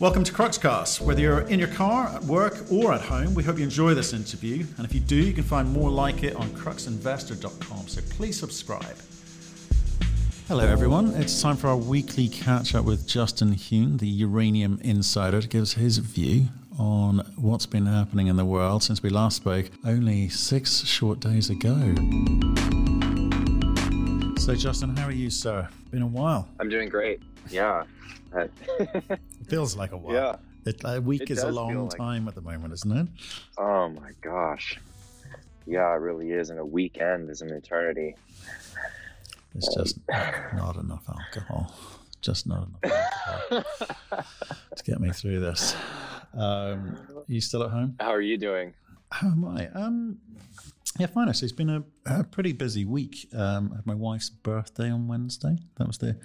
Welcome to Cruxcast. Whether you're in your car, at work, or at home, we hope you enjoy this interview. And if you do, you can find more like it on cruxinvestor.com. So please subscribe. Hello, everyone. It's time for our weekly catch up with Justin Huhn, the uranium insider, to give us his view on what's been happening in the world since we last spoke only six short days ago. So, Justin, how are you, sir? Been a while. I'm doing great. Yeah. it feels like a while. Yeah. It, a week it is a long like... time at the moment, isn't it? Oh my gosh. Yeah, it really is. And a weekend is an eternity. It's um, just not enough alcohol. Just not enough alcohol to get me through this. Um, are you still at home? How are you doing? How am I? Um, yeah, fine. Actually, it's been a, a pretty busy week. Um, I had my wife's birthday on Wednesday. That was the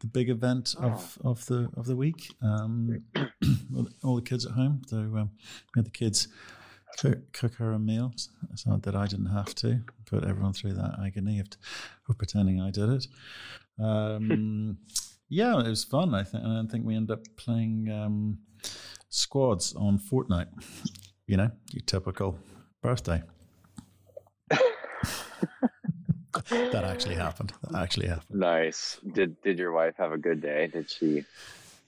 the big event of, oh. of the of the week. Um, all the kids at home. So um, we had the kids cook, cook her a meal, so that I didn't have to put everyone through that agony of, of pretending I did it. Um, yeah, it was fun. I think, and I think we ended up playing um, squads on Fortnite. You know, your typical birthday. that actually happened. That actually happened. Nice. Did Did your wife have a good day? Did she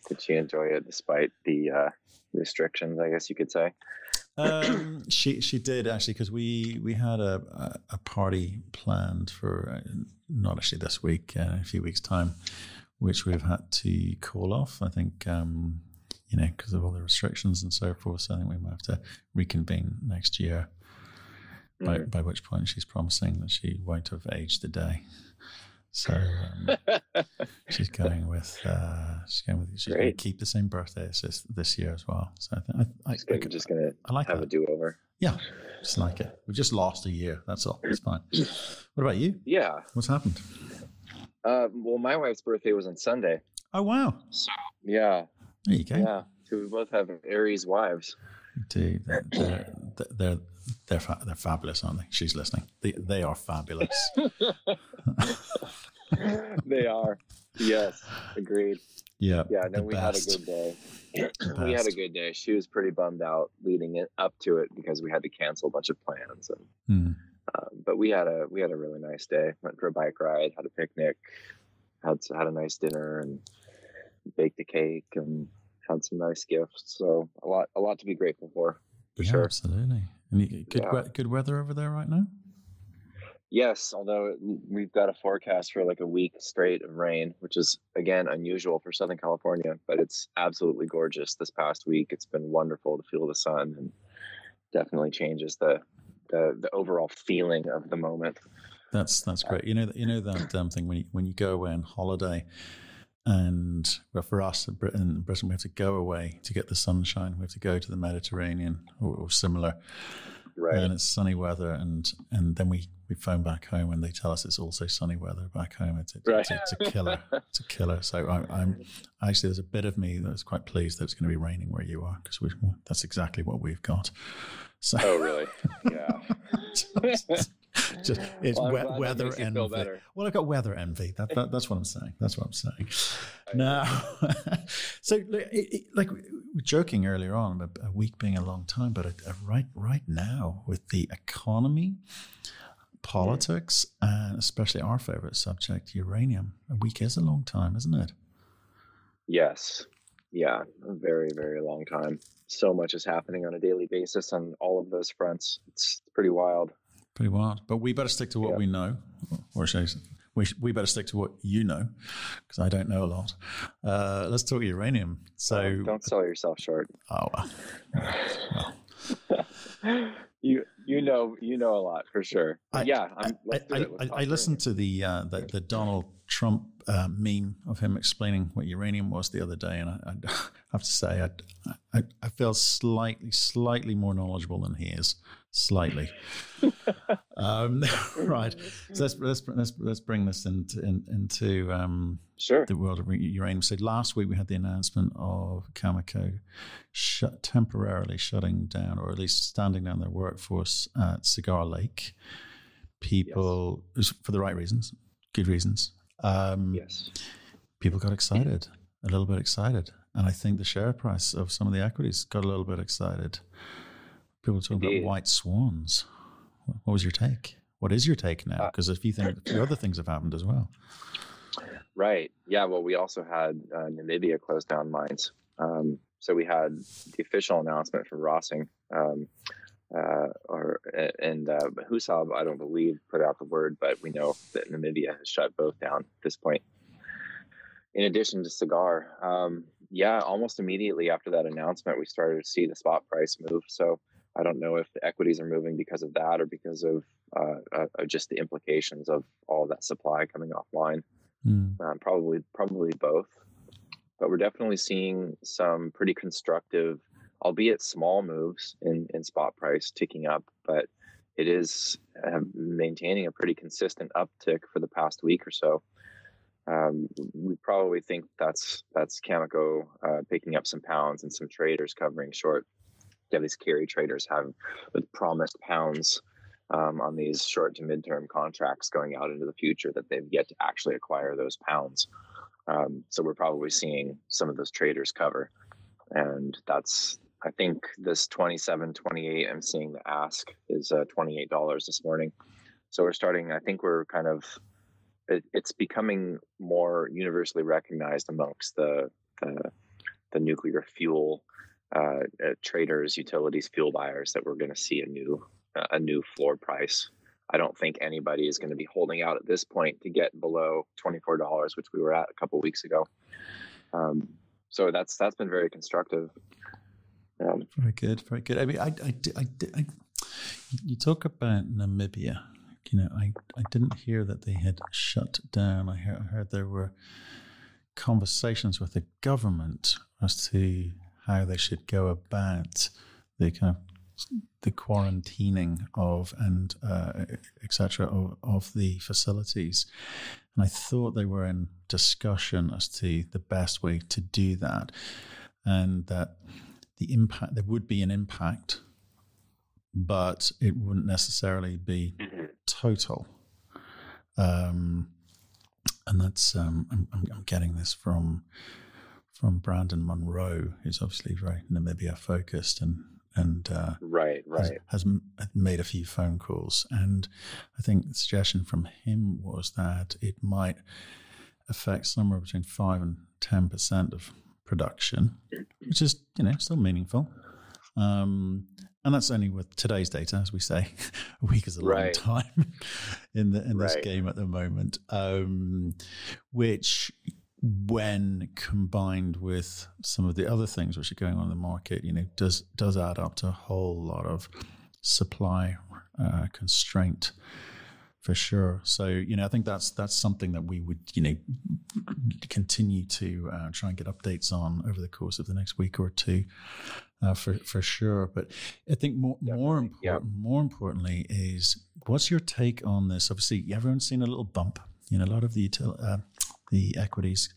Did she enjoy it despite the uh, restrictions? I guess you could say. um, she she did actually because we we had a a party planned for uh, not actually this week uh, a few weeks time, which we've had to call off. I think um, you know because of all the restrictions and so forth. So I think we might have to reconvene next year by, mm. by which point she's promising that she won't have aged a day. So um, she's going with uh, she's going with she's going to keep the same birthday as this, year as well. So I think I, I, I, just going to I like have that. a do over. Yeah, just like it. We just lost a year. That's all. It's fine. What about you? Yeah. What's happened? Uh, well, my wife's birthday was on Sunday. Oh wow! So yeah, there you go. Yeah, so we both have Aries wives. Do they're, they're, they're they're fa- they're fabulous, aren't they? She's listening. They they are fabulous. they are. Yes, agreed. Yeah. Yeah. No, we best. had a good day. we had a good day. She was pretty bummed out leading it up to it because we had to cancel a bunch of plans and. Mm. but we had a we had a really nice day. Went for a bike ride, had a picnic, had had a nice dinner, and baked a cake and had some nice gifts. So a lot a lot to be grateful for. For yeah, sure. Absolutely. And good, yeah. we- good weather over there right now? Yes, although we've got a forecast for like a week straight of rain, which is again unusual for Southern California, but it's absolutely gorgeous this past week. It's been wonderful to feel the sun and definitely changes the the, the overall feeling of the moment. That's that's great. You know you know that um, thing when you when you go away on holiday and well, for us in Britain, Britain, we have to go away to get the sunshine. We have to go to the Mediterranean or, or similar, right. and it's sunny weather. And and then we, we phone back home and they tell us it's also sunny weather back home. It's, it's, right. it's, it's a killer. it's a killer. So I, am actually there's a bit of me that's quite pleased that it's going to be raining where you are because that's exactly what we've got. So, oh really? Yeah. just it's well, we- weather envy. Well, I've got weather envy. That, that, that's what I'm saying. That's what I'm saying. Now, so it, it, like we were joking earlier on about a week being a long time, but a, a right right now with the economy, politics, and especially our favorite subject, uranium, a week is a long time, isn't it? Yes. Yeah, a very, very long time. So much is happening on a daily basis on all of those fronts. It's pretty wild. Pretty wild. But we better stick to what yeah. we know, or should I, we, we better stick to what you know, because I don't know a lot. Uh, let's talk uranium. So oh, don't sell yourself short. Oh well. well. you you know you know a lot for sure. I, yeah, I, I, I, listened to the, uh, the the Donald Trump uh, meme of him explaining what uranium was the other day, and I, I have to say I, I, I feel slightly slightly more knowledgeable than he is slightly. um, right. So let's, let's let's let's bring this into in, into um, sure. the world of uranium. So last week we had the announcement of Cameco shut, temporarily shutting down, or at least standing down their workforce at Cigar Lake. People, yes. for the right reasons, good reasons. Um, yes. People got excited, a little bit excited. and I think the share price of some of the equities got a little bit excited. People talking Indeed. about white swans. What was your take? What is your take now? Because uh, a few things, a few other things have happened as well. Right. Yeah. Well, we also had uh, Namibia close down mines. Um, so we had the official announcement from Rossing, um, uh, or and uh, Husab, I don't believe, put out the word, but we know that Namibia has shut both down at this point. In addition to Cigar, um, yeah, almost immediately after that announcement, we started to see the spot price move. So I don't know if the equities are moving because of that or because of, uh, uh, just the implications of all that supply coming offline. Mm. Um, probably, probably both. But we're definitely seeing some pretty constructive, albeit small moves in in spot price ticking up. But it is uh, maintaining a pretty consistent uptick for the past week or so. Um, we probably think that's that's Cameco uh, picking up some pounds and some traders covering short. Yeah, these carry traders have promised pounds um, on these short to midterm contracts going out into the future that they've yet to actually acquire those pounds. Um, so we're probably seeing some of those traders cover. And that's, I think this 27, 28, I'm seeing the ask is uh, $28 this morning. So we're starting, I think we're kind of, it, it's becoming more universally recognized amongst the, the, the nuclear fuel uh, uh, traders, utilities, fuel buyers that we're going to see a new a new floor price. I don't think anybody is going to be holding out at this point to get below twenty four dollars, which we were at a couple weeks ago. Um, so that's that's been very constructive. Um, very good, very good. I mean, I, I, I, I, you talk about Namibia. You know, I, I didn't hear that they had shut down. I heard, I heard there were conversations with the government as to how they should go about the kind of the quarantining of and uh, etc. Of, of the facilities, and I thought they were in discussion as to the best way to do that, and that the impact there would be an impact, but it wouldn't necessarily be mm-hmm. total. Um, and that's um, I'm, I'm getting this from from Brandon Munro, who's obviously very Namibia focused and and uh, right, right, has, has, made a few phone calls. And I think the suggestion from him was that it might affect somewhere between five and ten percent of production, which is you know still meaningful. Um, and that's only with today's data, as we say. a week is a right. long time in the in this right. game at the moment, um, which when combined with some of the other things which are going on in the market, you know, does does add up to a whole lot of supply uh, constraint for sure. So you know, I think that's that's something that we would you know continue to uh, try and get updates on over the course of the next week or two, uh, for for sure. But I think more more important yeah. more importantly is what's your take on this? Obviously, everyone's seen a little bump. You know, a lot of the util- uh, the equities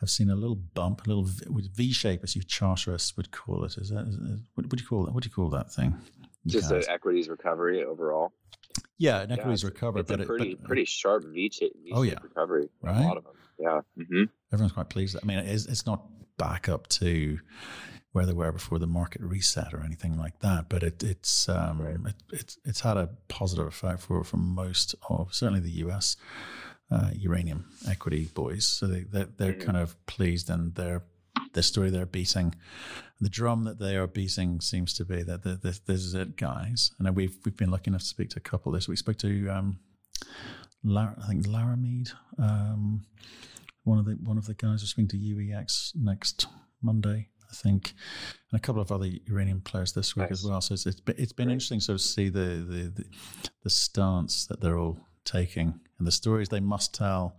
have seen a little bump, a little v, v shape, as you chartists would call it. Is that is, what, what, do you call that? What do you call that thing? You Just an equities recovery overall. Yeah, an equities yeah, recovery, but a pretty but, pretty sharp V shape. Oh yeah, recovery. Right. A lot of them. Yeah. Mm-hmm. Everyone's quite pleased. I mean, it's, it's not back up to where they were before the market reset or anything like that. But it, it's um, right. it, it's it's had a positive effect for for most of certainly the U.S uh, uranium equity boys. So they, they're, they're mm-hmm. kind of pleased and they're the story they're beating, the drum that they are beating seems to be that this, this is it, guys. And we've we've been lucky enough to speak to a couple this week. Spoke to um, Lar- I think Laramide, um, one of the one of the guys are speaking to UEX next Monday. I think, and a couple of other uranium players this week nice. as well. So it's it's been, it's been interesting sort of see the, the the the stance that they're all taking and the stories they must tell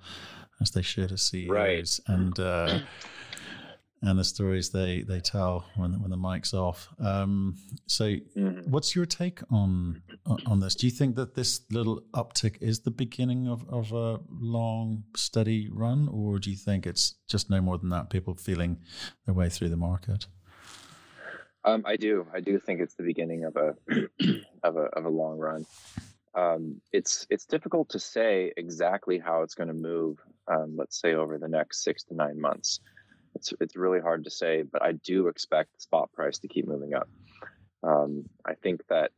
as they share as CEOs right. and uh, and the stories they they tell when when the mic's off. Um, so, mm-hmm. what's your take on on this? Do you think that this little uptick is the beginning of, of a long, steady run, or do you think it's just no more than that? People feeling their way through the market. Um, I do. I do think it's the beginning of a of a of a long run um, it's it's difficult to say exactly how it's going to move. Um, let's say over the next six to nine months. It's it's really hard to say, but I do expect the spot price to keep moving up. Um, I think that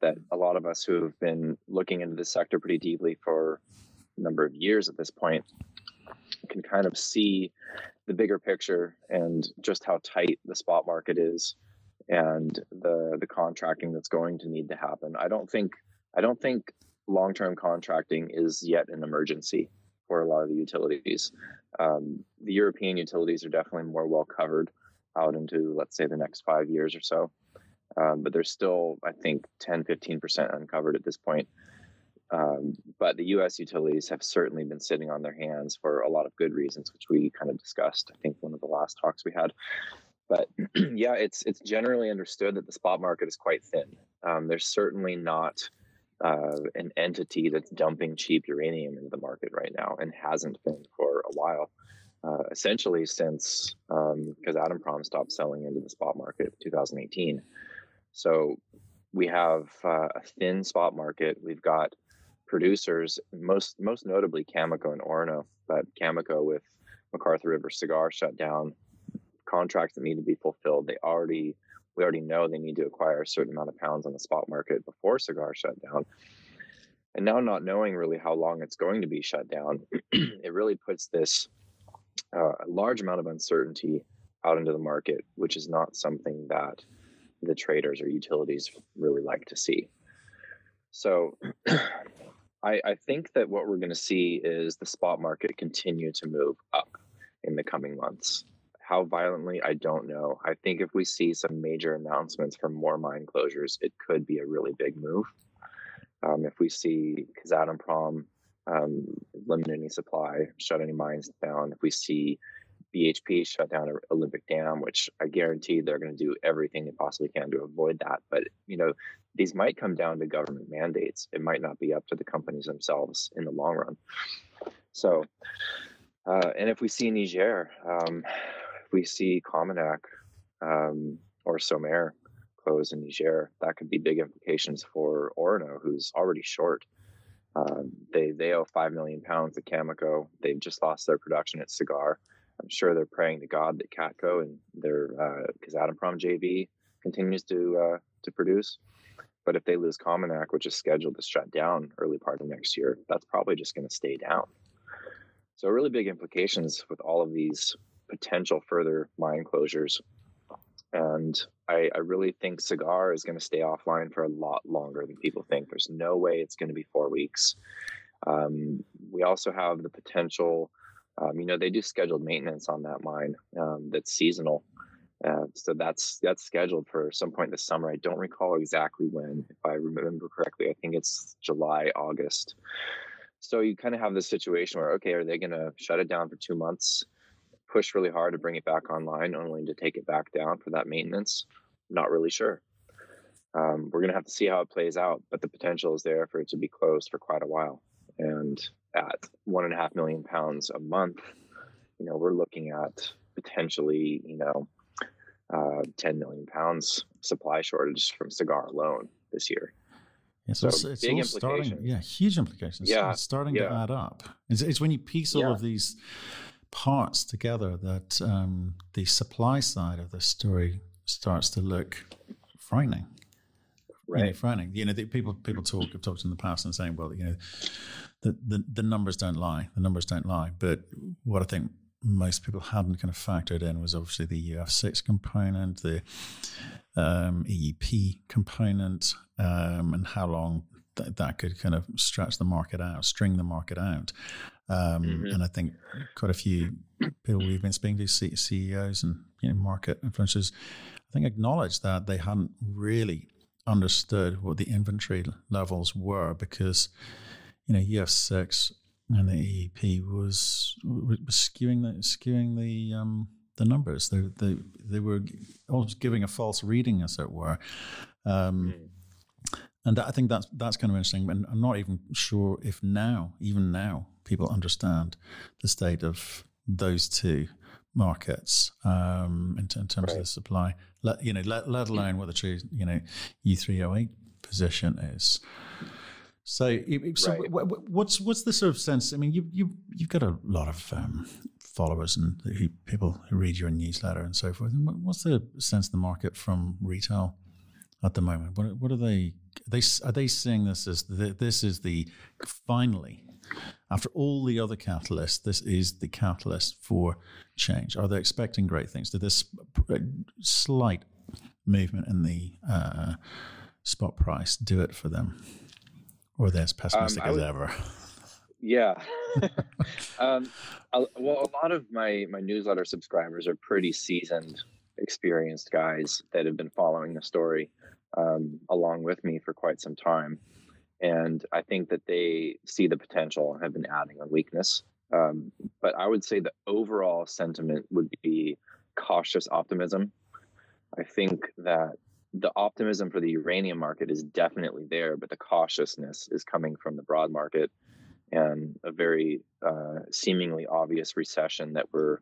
that a lot of us who have been looking into this sector pretty deeply for a number of years at this point can kind of see the bigger picture and just how tight the spot market is and the the contracting that's going to need to happen. I don't think I don't think long-term contracting is yet an emergency for a lot of the utilities. Um, the European utilities are definitely more well covered out into, let's say, the next five years or so. Um, but there's still, I think, 10, 15% uncovered at this point. Um, but the U.S. utilities have certainly been sitting on their hands for a lot of good reasons, which we kind of discussed. I think one of the last talks we had. But yeah, it's it's generally understood that the spot market is quite thin. Um, there's certainly not uh, an entity that's dumping cheap uranium into the market right now and hasn't been for a while. Uh, essentially, since because um, Kazatomprom stopped selling into the spot market 2018. So we have uh, a thin spot market. We've got producers, most most notably Cameco and Orano, but Cameco with McArthur River Cigar shut down, contracts that need to be fulfilled. They already we already know they need to acquire a certain amount of pounds on the spot market before cigar shut down. And now, not knowing really how long it's going to be shut down, it really puts this uh, large amount of uncertainty out into the market, which is not something that the traders or utilities really like to see. So, I, I think that what we're going to see is the spot market continue to move up in the coming months. How violently, I don't know. I think if we see some major announcements for more mine closures, it could be a really big move. Um, if we see Kazatomprom um, limit any supply, shut any mines down, if we see BHP shut down Olympic Dam, which I guarantee they're going to do everything they possibly can to avoid that. But you know, these might come down to government mandates. It might not be up to the companies themselves in the long run. So, uh, and if we see Niger, um, we see Cominak um, or Somaïr close in Niger, that could be big implications for Orano, who's already short. Um, they they owe five million pounds to Cameco. They've just lost their production at Cigar. I'm sure they're praying to God that Katco and their because uh, Kazatomprom JV continues to uh, to produce. But if they lose Cominak, which is scheduled to shut down early part of next year, that's probably just going to stay down. So really big implications with all of these potential further mine closures. And I, I really think Cigar is going to stay offline for a lot longer than people think. There's no way it's going to be four weeks. Um, we also have the potential, um, you know, they do scheduled maintenance on that mine um, that's seasonal. Uh, so that's that's scheduled for some point this summer. I don't recall exactly when. If I remember correctly, I think it's July, August. So you kind of have this situation where, okay, are they going to shut it down for two months? Push really hard to bring it back online, only to take it back down for that maintenance. Not really sure. Um, we're going to have to see how it plays out, but the potential is there for it to be closed for quite a while. And at one and a half million pounds a month, you know, we're looking at potentially, you know, uh, 10 million pounds supply shortage from cigar alone this year. Yeah, so, so it's, it's starting, yeah, huge implications. Yeah, it's starting yeah. to add up. It's, it's when you piece all of these parts together that um, the supply side of the story starts to look frightening. Right. You know, frightening. You know, the, people people talk have talked in the past and saying, well, you know, the, the the numbers don't lie. The numbers don't lie. But what I think most people hadn't kind of factored in was obviously the UF6 component, the um, EEP component, um, and how long th- that could kind of stretch the market out, string the market out. Um, mm-hmm. And I think quite a few people we've been speaking to, CEOs and you know, market influencers, I think acknowledge that they hadn't really understood what the inventory levels were because, you know, UF6 and the EEP was, was skewing the skewing the um, the numbers. They they they were almost giving a false reading, as it were. Um, and I think that's that's kind of interesting. And I'm not even sure if now, even now, people understand the state of those two markets um, in, in, terms right. of the supply. Let, you know, let, let alone what the true you know U308 position is. So, so right. what's what's the sort of sense? I mean, you you you've got a lot of um, followers and who, people who read your newsletter and so forth. And what's the sense of the market from retail at the moment? What what are they? Are they are they seeing this as the, this is the finally after all the other catalysts, this is the catalyst for change. Are they expecting great things? Did this slight movement in the uh, spot price do it for them? Or they're as pessimistic um, would, as ever? Yeah. um, well, a lot of my, my newsletter subscribers are pretty seasoned, experienced guys that have been following the story um, along with me for quite some time. And I think that they see the potential and have been adding on weakness. Um, but I would say the overall sentiment would be cautious optimism. I think that the optimism for the uranium market is definitely there, but the cautiousness is coming from the broad market and a very uh, seemingly obvious recession that we're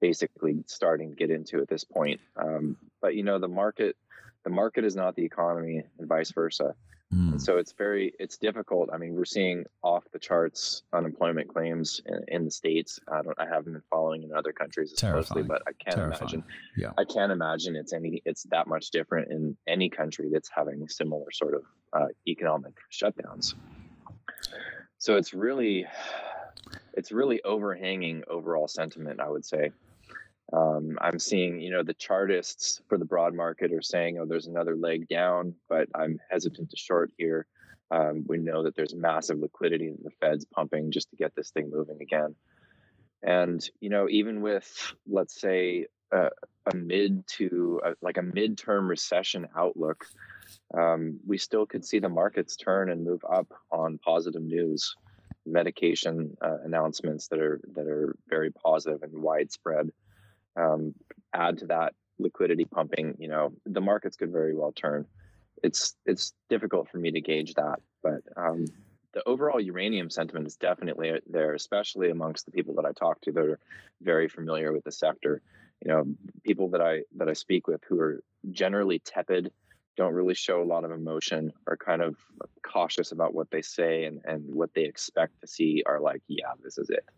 basically starting to get into at this point. Um, but you know, the market, the market is not the economy, and vice versa. Mm. And so it's very it's difficult. I mean, we're seeing off the charts unemployment claims in, in the states. I don't I haven't been following in other countries as Terrifying. closely, but I can't Terrifying. imagine. Yeah. I can't imagine it's any it's that much different in any country that's having similar sort of uh, economic shutdowns. So it's really it's really overhanging overall sentiment, I would say. Um, I'm seeing, you know, the chartists for the broad market are saying, oh, there's another leg down, but I'm hesitant to short here. Um, we know that there's massive liquidity that the Fed's pumping just to get this thing moving again. And, you know, even with, let's say, a, a mid to a, like a midterm recession outlook, um, we still could see the markets turn and move up on positive news, medication uh, announcements that are that are very positive and widespread um, add to that liquidity pumping, you know, the markets could very well turn. It's it's difficult for me to gauge that, but um, the overall uranium sentiment is definitely there, especially amongst the people that I talk to that are very familiar with the sector. You know, people that I that I speak with who are generally tepid, don't really show a lot of emotion, are kind of cautious about what they say and and what they expect to see are like, yeah, this is it.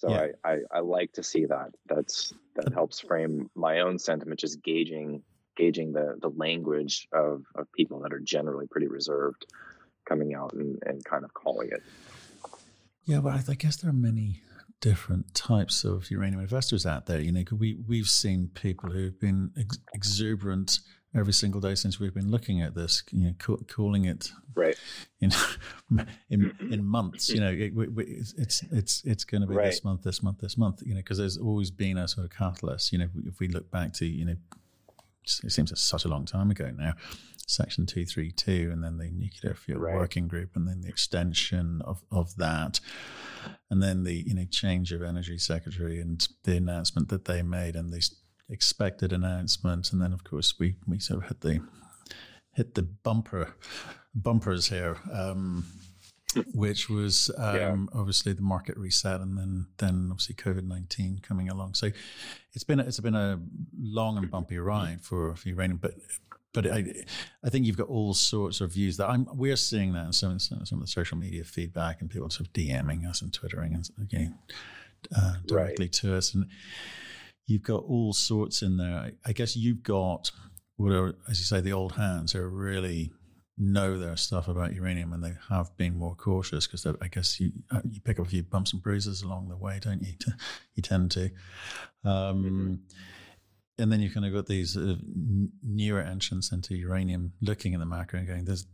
So yeah. I, I, I like to see that. That's that helps frame my own sentiment, just gauging gauging the the language of of people that are generally pretty reserved, coming out and, and kind of calling it. Yeah, but I guess there are many different types of uranium investors out there. You know, we we've seen people who've been ex- exuberant every single day since we've been looking at this, you know, ca- calling it right in in mm-hmm. in months. You know, it, it, it's it's it's going to be right. this month, this month, this month. You know, because there's always been a sort of catalyst. You know, if we look back to you know, it seems such a long time ago now. Section 232, and then the Nuclear Fuel right. Working Group, and then the extension of, of that, and then the you know change of Energy Secretary and the announcement that they made, and these expected announcement, and then of course we we sort of hit the hit the bumper bumpers here. Um, which was um, yeah. obviously the market reset, and then then obviously COVID nineteen coming along. So it's been a, it's been a long and bumpy ride for, for uranium, but but I I think you've got all sorts of views that I'm we're seeing that in some some, of the social media feedback and people sort of DMing us and twittering and again uh, directly right. to us and you've got all sorts in there. I guess you've got what are, as you say, the old hands who really know their stuff about uranium and they have been more cautious because I guess you uh, you pick up a few bumps and bruises along the way, don't you? you tend to. Um, mm-hmm and then you kind of got these uh, newer entrants into uranium looking at the macro and going, "This,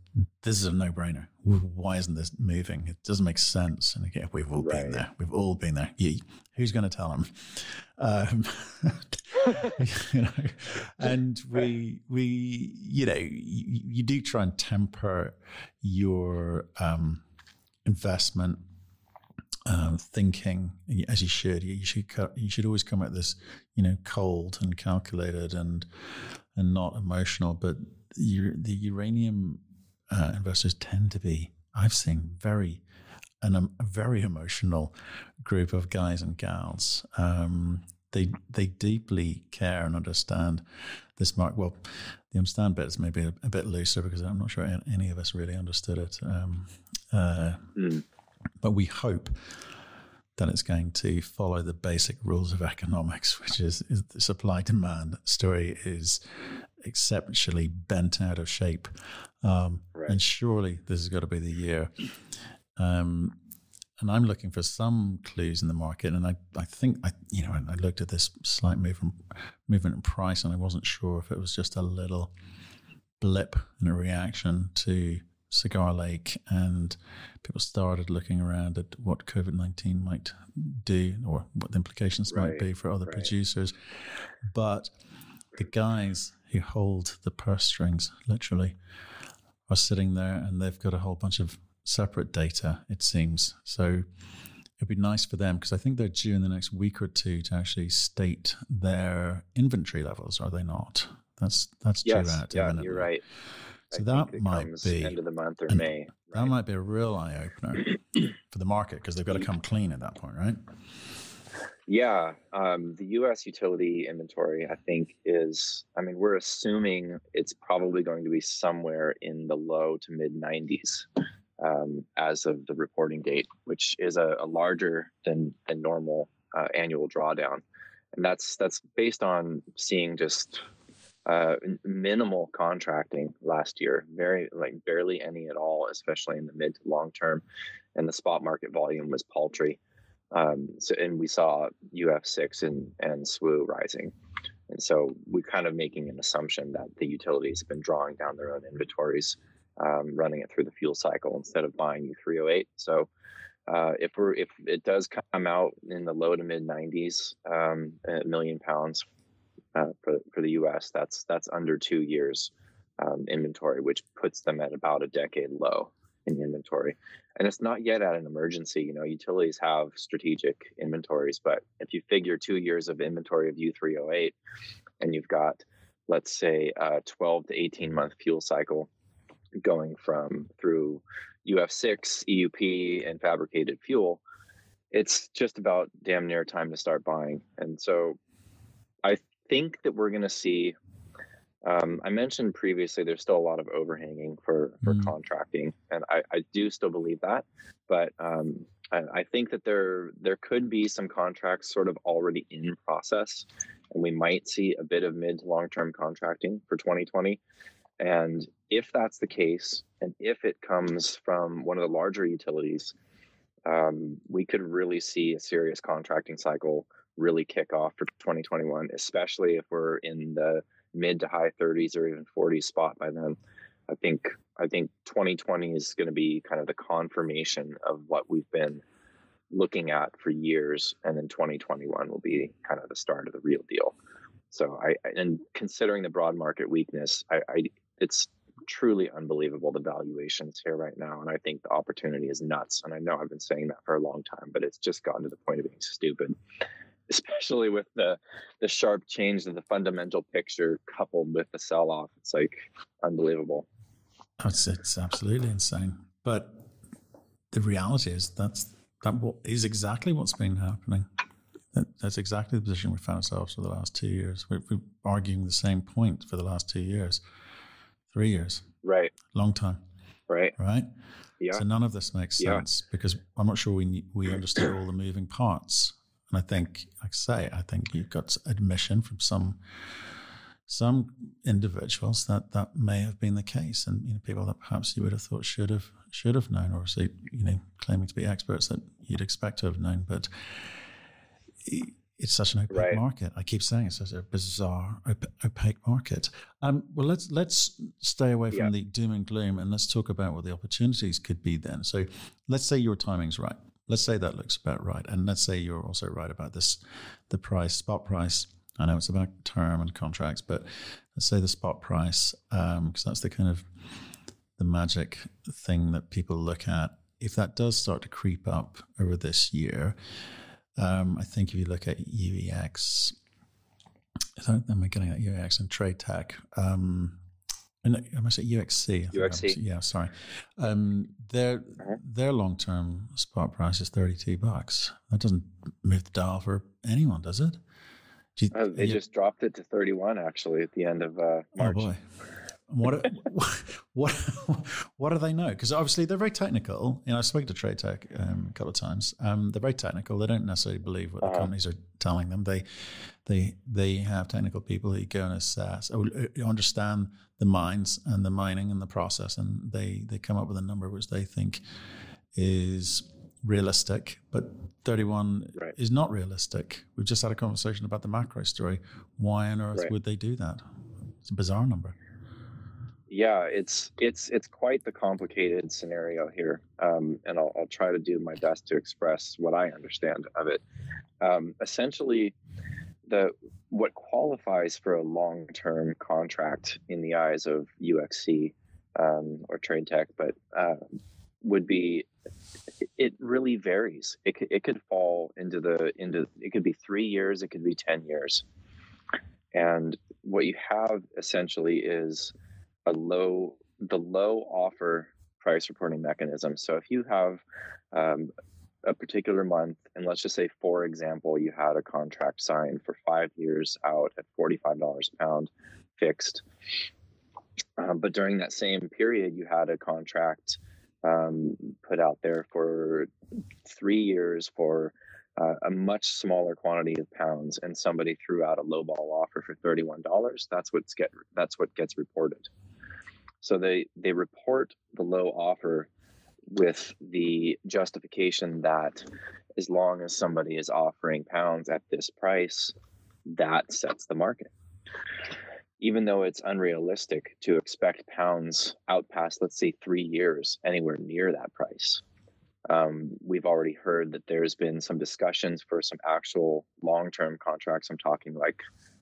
this is a no-brainer. Why isn't this moving? It doesn't make sense." And again, we've all right. been there. We've all been there. Yeah, who's going to tell them? Um, you know, and we we you know you, you do try and temper your um, investment um, thinking as you should. You should you should always come at this, you know, cold and calculated and and not emotional. But the, the uranium uh, investors tend to be, I've seen, very an, um, a very emotional group of guys and gals. Um, they they deeply care and understand this mark. Well, the understand bit is maybe a, a, bit looser because I'm not sure any of us really understood it. Um, uh, mm. But we hope that it's going to follow the basic rules of economics, which is, is the supply demand story is exceptionally bent out of shape. Um, right. And surely this has got to be the year. Um, and I'm looking for some clues in the market. And I, I think I, you know, I looked at this slight movement, movement in price, and I wasn't sure if it was just a little blip in a reaction to Cigar Lake, and people started looking around at what COVID nineteen might do or what the implications right. might be for other right. producers. But the guys who hold the purse strings, literally, are sitting there, and they've got a whole bunch of separate data, it seems. So it'd be nice for them because I think they're due in the next week or two to actually state their inventory levels, are they not? That's that's yes, due out. Yeah, you're right. So that might be end of the month or May. Right? That might be a real eye opener for the market because they've got to come clean at that point, right? Yeah, um, the U.S. utility inventory, I think, is. I mean, we're assuming it's probably going to be somewhere in the low to mid 90s um, as of the reporting date, which is a, a larger than than normal uh, annual drawdown, and that's that's based on seeing just uh, minimal contracting last year, very like barely any at all, especially in the mid to long term, and the spot market volume was paltry. Um, so, and we saw UF6 and and SWU rising. And so we're kind of making an assumption that the utilities have been drawing down their own inventories um, running it through the fuel cycle instead of buying U308. So uh, if we're if it does come out in the low to mid 90s um, million pounds uh, for for the U.S., that's that's under two years um, inventory, which puts them at about a decade low in inventory. And it's not yet at an emergency. You know, utilities have strategic inventories, but if you figure two years of inventory of U308, and you've got let's say a 12 to 18 month fuel cycle going from through UF6, EUP, and fabricated fuel, it's just about damn near time to start buying. And so I think that we're going to see. Um, I mentioned previously there's still a lot of overhanging for for mm. contracting, and I, I do still believe that. But um, I, I think that there there could be some contracts sort of already in process, and we might see a bit of mid to long term contracting for 2020. And if that's the case, and if it comes from one of the larger utilities, um, we could really see a serious contracting cycle really kick off for 2021, especially if we're in the mid to high 30s or even 40s spot by then. I think I think 2020 is going to be kind of the confirmation of what we've been looking at for years, and then 2021 will be kind of the start of the real deal. So I and considering the broad market weakness, I, I it's truly unbelievable the valuations here right now and i think the opportunity is nuts and i know i've been saying that for a long time but it's just gotten to the point of being stupid especially with the the sharp change in the fundamental picture coupled with the sell off it's like unbelievable oh, it's, it's absolutely insane but the reality is that's that is exactly what's been happening that, that's exactly the position we found ourselves for the last two years. We're, we're arguing the same point for the last two years. Three years. Right. Long time. Right. Right. Yeah. So none of this makes sense yeah. because I'm not sure we we understood all the moving parts. And I think, like I say, I think you've got admission from some some individuals that that may have been the case, and you know, people that perhaps you would have thought should have should have known, or say, you know, claiming to be experts that you'd expect to have known, but it's such an opaque right. market. I keep saying it's such a bizarre, op- opaque market. Um, well, let's let's stay away from yeah. the doom and gloom and let's talk about what the opportunities could be. Then, so let's say your timing's right. Let's say that looks about right, and let's say you're also right about this, the price, spot price. I know it's about term and contracts, but let's say the spot price, because um, that's the kind of the magic thing that people look at. If that does start to creep up over this year, um, I think if you look at UEX, am I getting at UEX and TradeTech? Um, and I must say UXC. UXC. yeah, sorry. Um, their uh-huh. their long term spot price is thirty two bucks. That doesn't move the dial for anyone, does it? You, uh, they you, just dropped it to 31 actually at the end of uh, oh, March. Oh boy. What what what do they know? Because obviously they're very technical. You know, I spoke to TradeTech um, a couple of times. Um, they're very technical. They don't necessarily believe what the uh-huh. companies are telling them. They they they have technical people who go and assess, or understand the mines and the mining and the process, and they they come up with a number which they think is realistic, but 31 right. is not realistic. We've just had a conversation about the macro story. Why on earth right. would they do that? It's a bizarre number. Yeah, it's it's it's quite the complicated scenario here, um, and I'll, I'll, try to do my best to express what I understand of it. Um, essentially, the what qualifies for a long-term contract in the eyes of UXC um, or TradeTech, but uh, would be it really varies. It it could fall into the into it could be three years, it could be ten years, and what you have essentially is a low the low offer price reporting mechanism. So if you have um, a particular month, and let's just say, for example, you had a contract signed for five years out at forty-five dollars a pound, fixed. Um, but during that same period, you had a contract um, put out there for three years for uh, a much smaller quantity of pounds, and somebody threw out a lowball offer for thirty-one dollars. That's what's get that's what gets reported. So they they report the low offer with the justification that as long as somebody is offering pounds at this price, that sets the market. Even though it's unrealistic to expect pounds out past, let's say, three years anywhere near that price. Um, we've already heard that there's been some discussions for some actual long term contracts. I'm talking like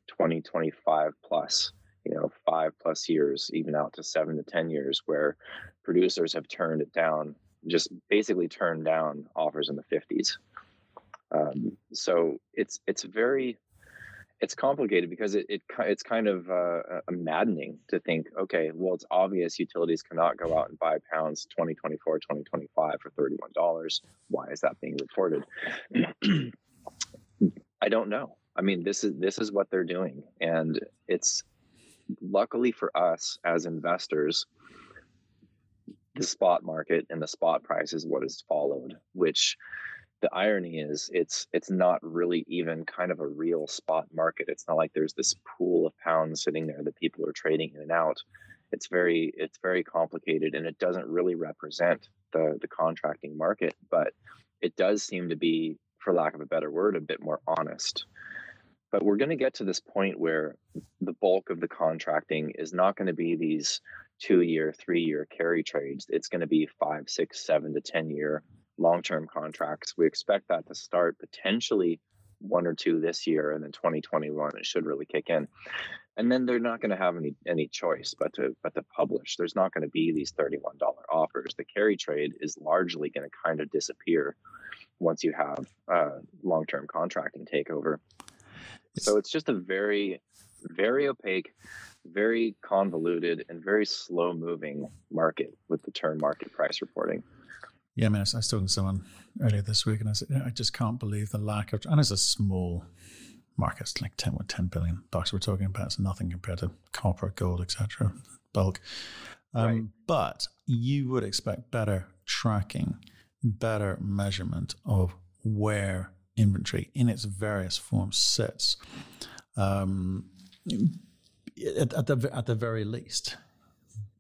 2025 plus you know five plus years even out to seven to ten years where producers have turned it down just basically turned down offers in the 50s um, so it's it's very it's complicated because it, it it's kind of uh, maddening to think okay well it's obvious utilities cannot go out and buy pounds 2024 2025 for $31 why is that being reported? I don't know. I mean this is this is what they're doing and it's luckily for us as investors, the spot market and the spot price is what is followed, which the irony is it's it's not really even kind of a real spot market. It's not like there's this pool of pounds sitting there that people are trading in and out. It's very it's very complicated and it doesn't really represent the the contracting market, but it does seem to be, for lack of a better word, a bit more honest. But we're going to get to this point where the bulk of the contracting is not going to be these two year, three year carry trades. It's going to be five, six, seven to 10 year long term contracts. We expect that to start potentially one or two this year, and then 2021 it should really kick in. And then they're not going to have any any choice but to but to publish. There's not going to be these $31 offers. The carry trade is largely going to kind of disappear once you have uh, long term contracting takeover. So it's just a very, very opaque, very convoluted, and very slow moving market with the term market price reporting. Yeah, I mean, I was talking to someone earlier this week, and I said, I just can't believe the lack of, and it's a small market, it's like 10, what, 10 billion bucks we're talking about. It's nothing compared to copper, gold, etc., bulk. Um, right. But you would expect better tracking, better measurement of where inventory in its various forms sits um, at, at, the at the very least.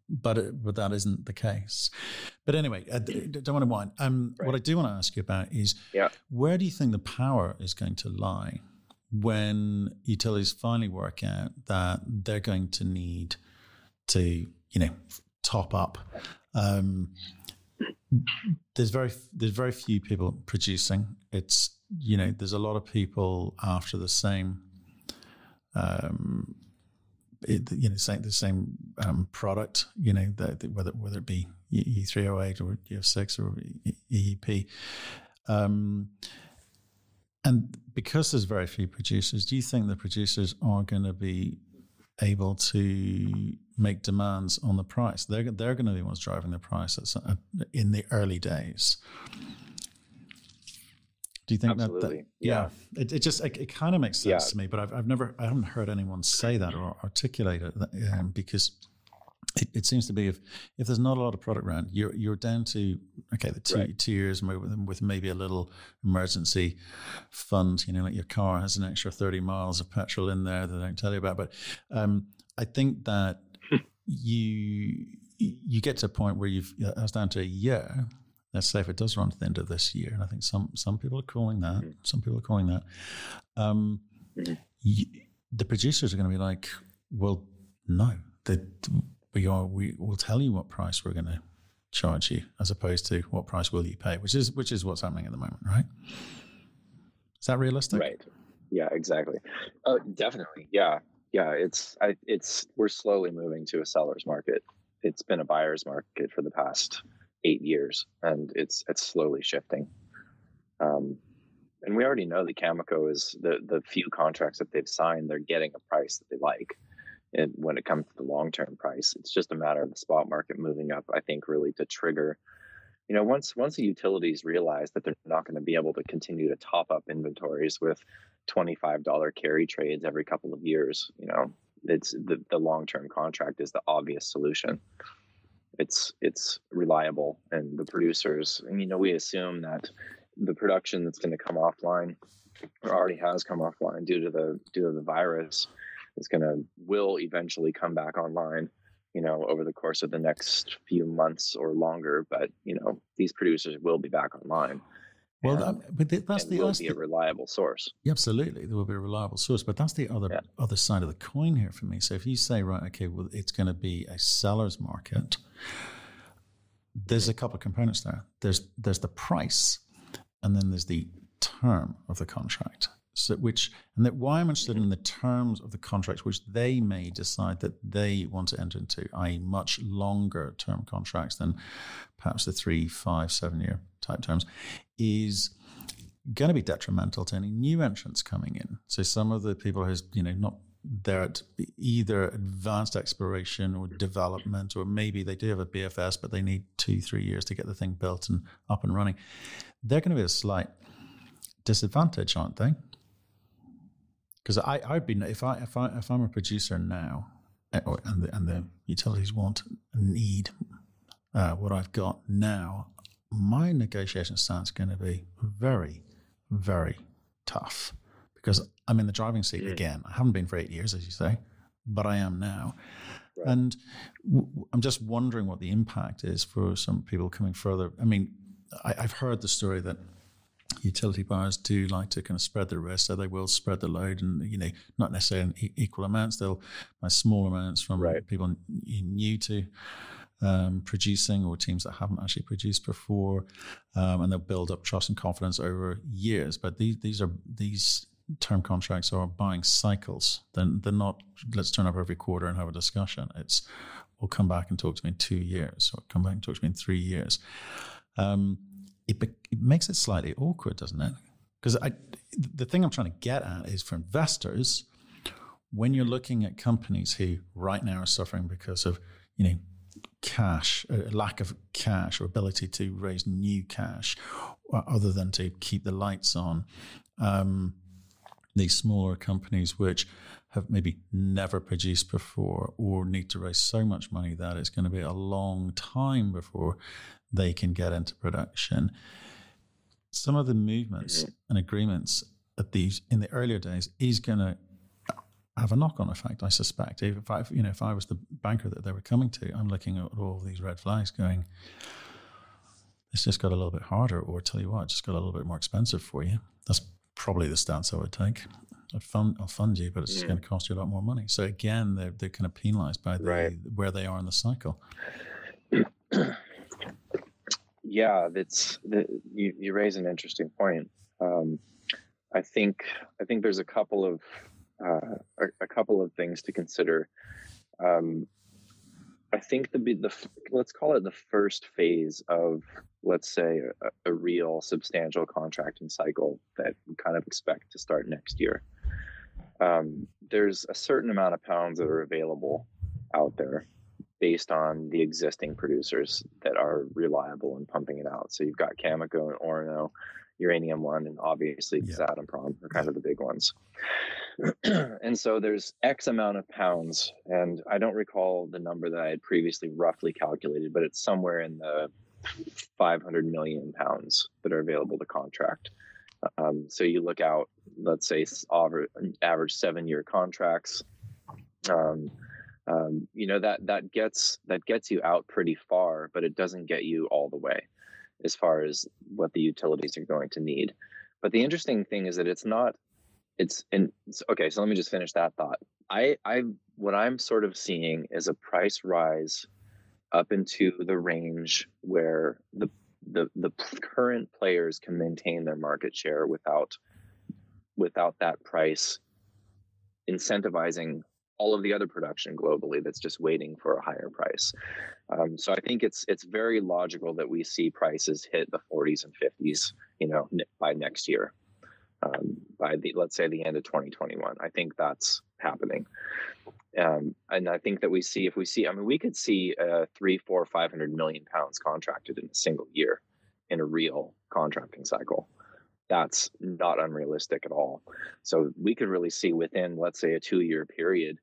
But it, but that isn't the case. But anyway, I don't want to whine. Um, right. What I do want to ask you about is yeah. where do you think the power is going to lie when utilities finally work out that they're going to need to you know top up um, there's very there's very few people producing. It's you know there's a lot of people after the same um, it, you know same, the same um, product. You know the, the, whether whether it be E three hundred oh eight or E six or EEP. Um, and because there's very few producers, do you think the producers are going to be able to make demands on the price. They're they're going to be the ones driving the price in the early days. Do you think Absolutely. that, that yeah. yeah, it, it just it, it kind of makes sense yeah. to me, but I've I've never I haven't heard anyone say that or articulate it um, because it, it, seems to be if if there's not a lot of product around, you're you're down to okay the two right. tiers with maybe a little emergency fund. You know, like your car has an extra thirty miles of petrol in there that I don't tell you about. But um, I think that you you get to a point where you've that's down to a year let's say if it does run to the end of this year, and I think some some people are calling that, mm-hmm. some people are calling that, um, mm-hmm. you, the producers are going to be like, well, no, that we are we will tell you what price we're going to charge you, as opposed to what price will you pay, which is which is what's happening at the moment, right? Is that realistic? Right. Yeah. Exactly. Uh, definitely. Yeah. Yeah. It's I, it's we're slowly moving to a seller's market. It's been a buyer's market for the past eight years, and it's it's slowly shifting. Um, and we already know that Cameco is the the few contracts that they've signed, they're getting a price that they like. And when it comes to the long term price, it's just a matter of the spot market moving up. I think really to trigger, you know, once once the utilities realize that they're not going to be able to continue to top up inventories with twenty five dollar carry trades every couple of years, you know, it's the the long term contract is the obvious solution it's it's reliable and the producers and you know we assume that the production that's going to come offline or already has come offline due to the due to the virus is going to will eventually come back online you know over the course of the next few months or longer but you know these producers will be back online well, um, but that's the will be a reliable source. Yeah, absolutely, there will be a reliable source. But that's the other yeah. other side of the coin here for me. So if you say, right, okay, well, it's going to be a seller's market. There's a couple of components there. There's there's the price, and then there's the term of the contract. So which and that why I'm interested in mm-hmm. the terms of the contracts which they may decide that they want to enter into, i.e., much longer term contracts than perhaps the three, five, seven year type terms, is going to be detrimental to any new entrants coming in. So some of the people who's you know not there at either advanced exploration or mm-hmm. development, or maybe they do have a BFS, but they need two, three years to get the thing built and up and running. They're going to be a slight disadvantage, aren't they? Because I I've been if I if I if I'm a producer now, eh, and the, and the utilities want need uh, what I've got now, my negotiation stance is going to be very very tough because I'm in the driving seat mm. again. I haven't been for eight years, as you say, but I am now. Right. And w- I'm just wondering what the impact is for some people coming further. I mean, I, I've heard the story that utility buyers do like to kind of spread the risk, so they will spread the load, and you know, not necessarily in equal amounts. They'll buy small amounts from right. people new to um, producing or teams that haven't actually produced before, um, and they'll build up trust and confidence over years. But these these are these term contracts are buying cycles. They're, they're not let's turn up every quarter and have a discussion. It's we'll come back and talk to me in two years, or come back and talk to me in three years. Um, it, it makes it slightly awkward, doesn't it? Because the thing I'm trying to get at is for investors, when you're looking at companies who right now are suffering because of you know cash, lack of cash or ability to raise new cash, other than to keep the lights on. Um, these smaller companies which have maybe never produced before or need to raise so much money that it's going to be a long time before they can get into production. Some of the movements mm-hmm. and agreements at these in the earlier days is going to have a knock-on effect. I suspect. If I, you know, if I was the banker that they were coming to, I'm looking at all these red flags, going, "It's just got a little bit harder," or "Tell you what, it just got a little bit more expensive for you." That's probably the stance I would take. I'd fund, I'll fund you, but it's mm. going to cost you a lot more money. So again, they're they're kind of penalised by the, right. where they are in the cycle. yeah, that's that you, you raise an interesting point. Um, I think I think there's a couple of uh, a, a, couple of things to consider. Um, I think the the let's call it the first phase of let's say a, a, real substantial contracting cycle that we kind of expect to start next year. Um, there's a certain amount of pounds that are available out there based on the existing producers that are reliable and pumping it out. So you've got Cameco and Orano, Uranium One, and obviously yeah. Kazatomprom are kind of the big ones. and so there's X amount of pounds, and I don't recall the number that I had previously roughly calculated, but it's somewhere in the 500 million pounds that are available to contract. Um, so you look out, let's say average seven year contracts. Um, um, you know that that gets that gets you out pretty far, but it doesn't get you all the way as far as what the utilities are going to need. But the interesting thing is that it's not. It's in okay. So let me just finish that thought. I I what I'm sort of seeing is a price rise up into the range where the the the current players can maintain their market share without without that price incentivizing all of the other production globally that's just waiting for a higher price. Um, so I think it's it's very logical that we see prices hit the 40s and 50s, you know, by next year, um, by the let's say the end of 2021. I think that's happening, um, and I think that we see if we see, I mean, we could see uh, three, four, five hundred million pounds contracted in a single year in a real contracting cycle that's not unrealistic at all. So we could really see within, let's say, a two year period,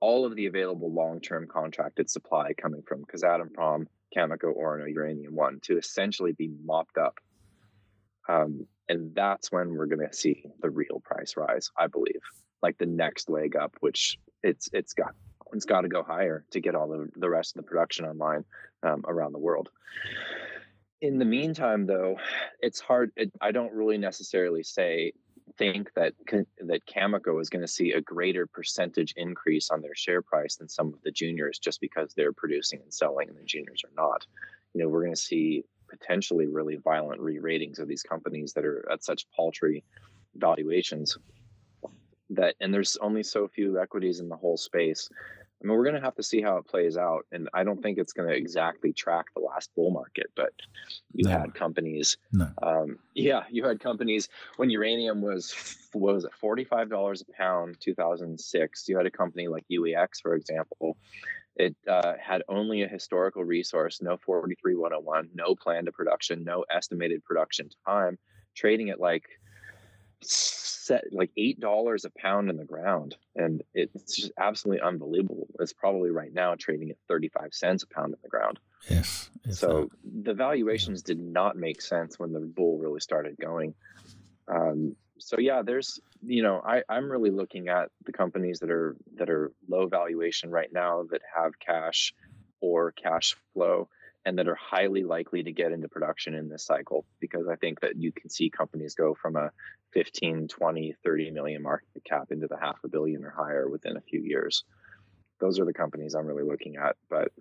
all of the available long-term contracted supply coming from Kazatomprom, Cameco, Orano, Uranium One to essentially be mopped up. Um, and that's when we're going to see the real price rise, I believe, like the next leg up, which it's it's got it's got to go higher to get all the, the rest of the production online um, around the world in the meantime though it's hard it, i don't really necessarily say think that that Cameco is going to see a greater percentage increase on their share price than some of the juniors just because they're producing and selling and the juniors are not. You know we're going to see potentially really violent re-ratings of these companies that are at such paltry valuations that and there's only so few equities in the whole space I mean, we're going to have to see how it plays out. And I don't think it's going to exactly track the last bull market, but you no. had companies. No. Um, yeah, you had companies when uranium was, what was it, $45 a pound, 2006. You had a company like UEX, for example. It uh, had only a historical resource, no 43101, no plan to production, no estimated production time, trading at like set like eight dollars a pound in the ground, and it's just absolutely unbelievable. It's probably right now trading at thirty five cents a pound in the ground. Yes. So the valuations yeah. did not make sense when the bull really started going. Um, so yeah, there's you know I I'm really looking at the companies that are that are low valuation right now that have cash or cash flow and that are highly likely to get into production in this cycle because I think that you can see companies go from a 15, 20, 30 million market cap into the half a billion or higher within a few years. Those are the companies I'm really looking at. But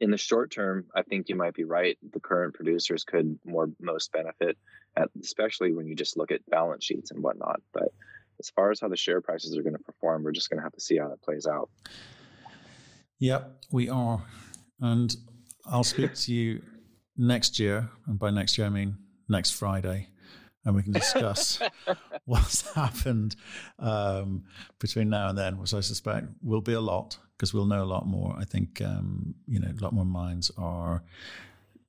in the short term, I think you might be right. The current producers could more most benefit, at, especially when you just look at balance sheets and whatnot. But as far as how the share prices are going to perform, we're just going to have to see how that plays out. Yep, we are. And I'll speak to you next year. And by next year, I mean next Friday and we can discuss what's happened um, between now and then, which I suspect will be a lot because we'll know a lot more. I think um, you know a lot more minds are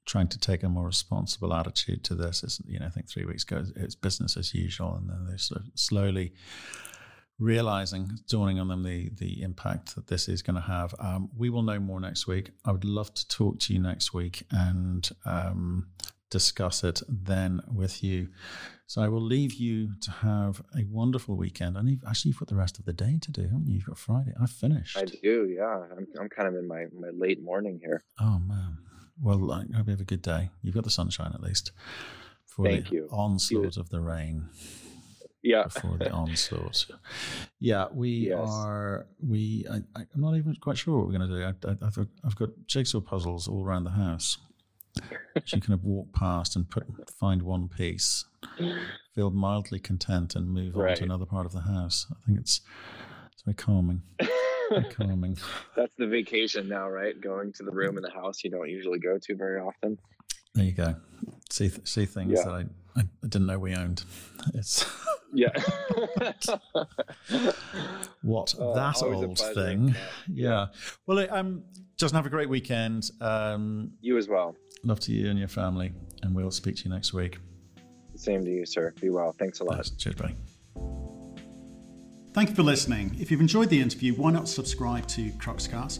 trying to take a more responsible attitude to this. It's, you know, I think three weeks ago it's business as usual, and then they're sort of slowly realizing, dawning on them the the impact that this is going to have. Um, we will know more next week. I would love to talk to you next week and um, discuss it then with you. So I will leave you to have a wonderful weekend. And you've, actually, you've got the rest of the day to do, haven't you? You've got Friday. I've finished. I do, yeah. I'm, I'm kind of in my, my late morning here. Oh, man. Well, I hope you have a good day. You've got the sunshine at least. For Thank the you. onslaught you. of the rain. Yeah. Before the onslaught. Yeah, we yes. are. We. I, am not even quite sure what we're going to do. I, I, I've got jigsaw puzzles all around the house you kind of walk past and put find one piece, feel mildly content, and move right. on to another part of the house. I think it's it's very calming. Very calming. That's the vacation now, right? Going to the room in the house you don't usually go to very often. There you go. See see things yeah. that I, I, I didn't know we owned. It's yeah. what uh, that old thing? Yeah. yeah. Well, um, just have a great weekend. Um, you as well. Love to you and your family, and we'll speak to you next week. Same to you, sir. Be well. Thanks a lot. Thanks. Cheers, buddy. Thank you for listening. If you've enjoyed the interview, why not subscribe to Cruxcast